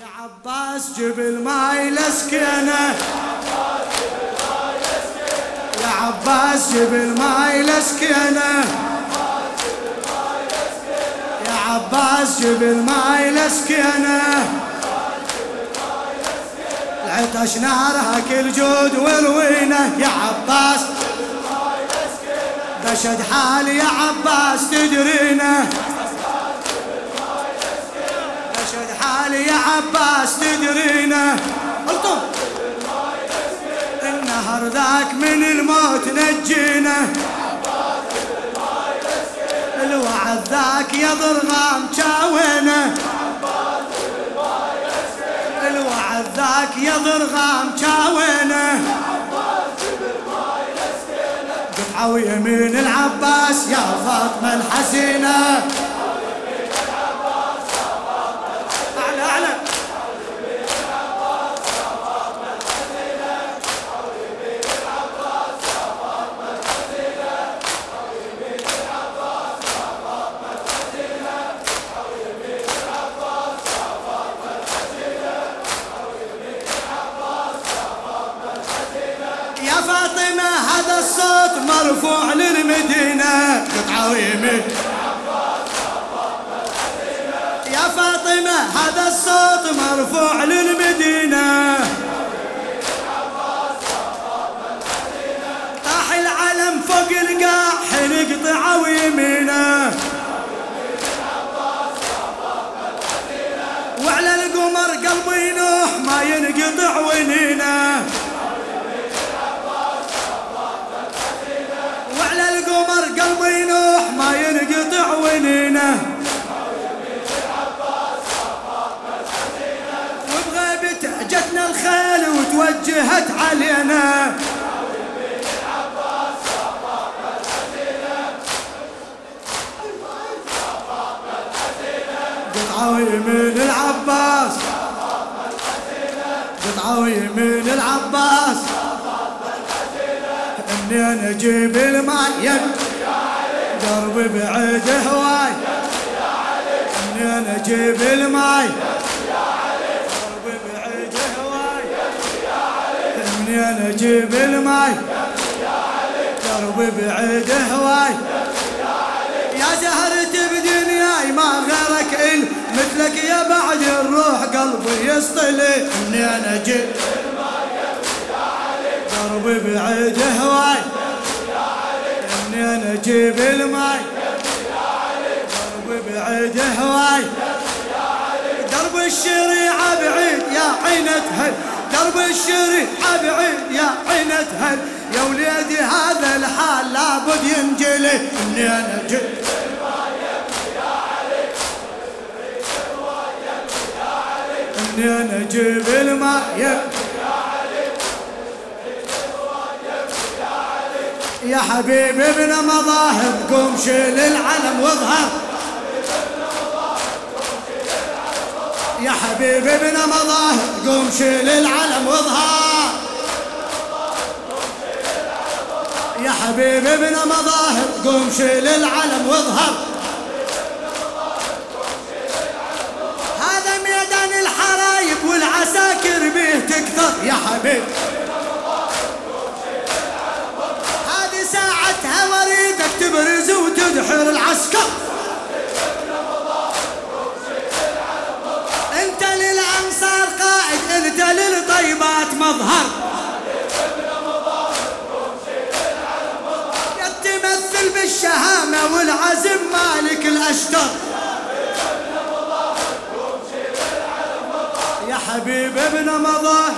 يا عباس جيب الماي لسكينة. يا عباس جيب الماي لسكينة. يا عباس جيب الماي لسكينة. العطش نارها كل جود وروينه يا عباس بشد حالي يا عباس تدرينة. حالي يا عباس تدرينه الطم. النهر ذاك من الموت نجينا. الوعد ذاك يا ضرغام شاوينه الوعد ذاك يا ضرغام شاوينه قطعة ويمين العباس يا فاطمة الحسينة. فاطمة هذا الصوت مرفوع للمدينة. قطعة ويمين يا فاطمة هذا الصوت مرفوع للمدينة. طاح العلم فوق القاع حين قطعة ويمينه وتوجهت علينا. قطعة ويمين العباس. قطعة ويمين العباس. إني أنا أجيب الماء يم دربي بعيد هواي. إني أنا أجيب الماء أجيب الماء دربي بعيد هواي. يا زهرة بدنياي ما غيرك إل مثلك يا بعد الروح قلبي يصطلي إني أنا أجيب دربي بعيد هواي. إني أنا أجيب الماي. دربي بعيد هواي. درب الشريعة بعيد يا عينة هل درب الشريعة بعيد يا عينة هل. يا وليدي هذا الحال لابد ينجلي. أجيب إني أنا أجيب الماء يا يا حبيبي ابن مظاهر قوم شيل العلم واظهر. يا حبيبي ابن مظاهر قوم شيل العلم واظهر. يا حبيبي ابن مظاهر قوم شيل العلم واظهر. الأشتر. يا حبيب ابن مظاهر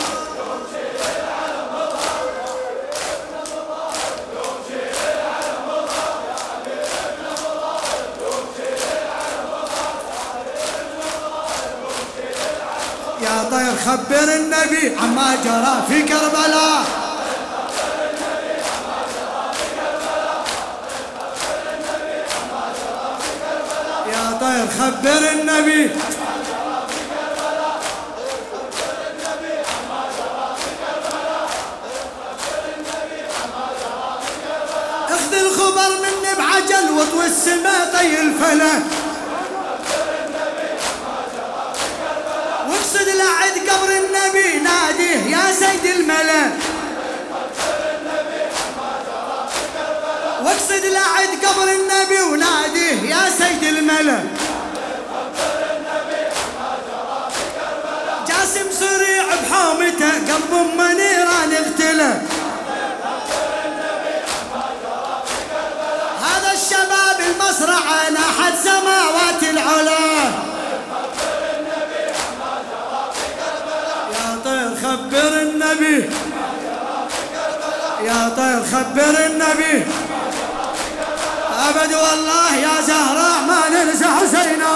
يا طير خبر النبي عما جرى في كربلاء. يا طير خبر النبي. اخذ الخبر مني بعجل واطوي السما طي الفلك. واقصد وناديه يا سيد الملا الملا جاسم سريع بحومته قلب منيران اغتلى هذا الشباب المصرعة ناحت سماوات العلا. يا طير خبر النبي. يا طير خبر النبي. أبد والله يا زهراء ما ننسى حسينا.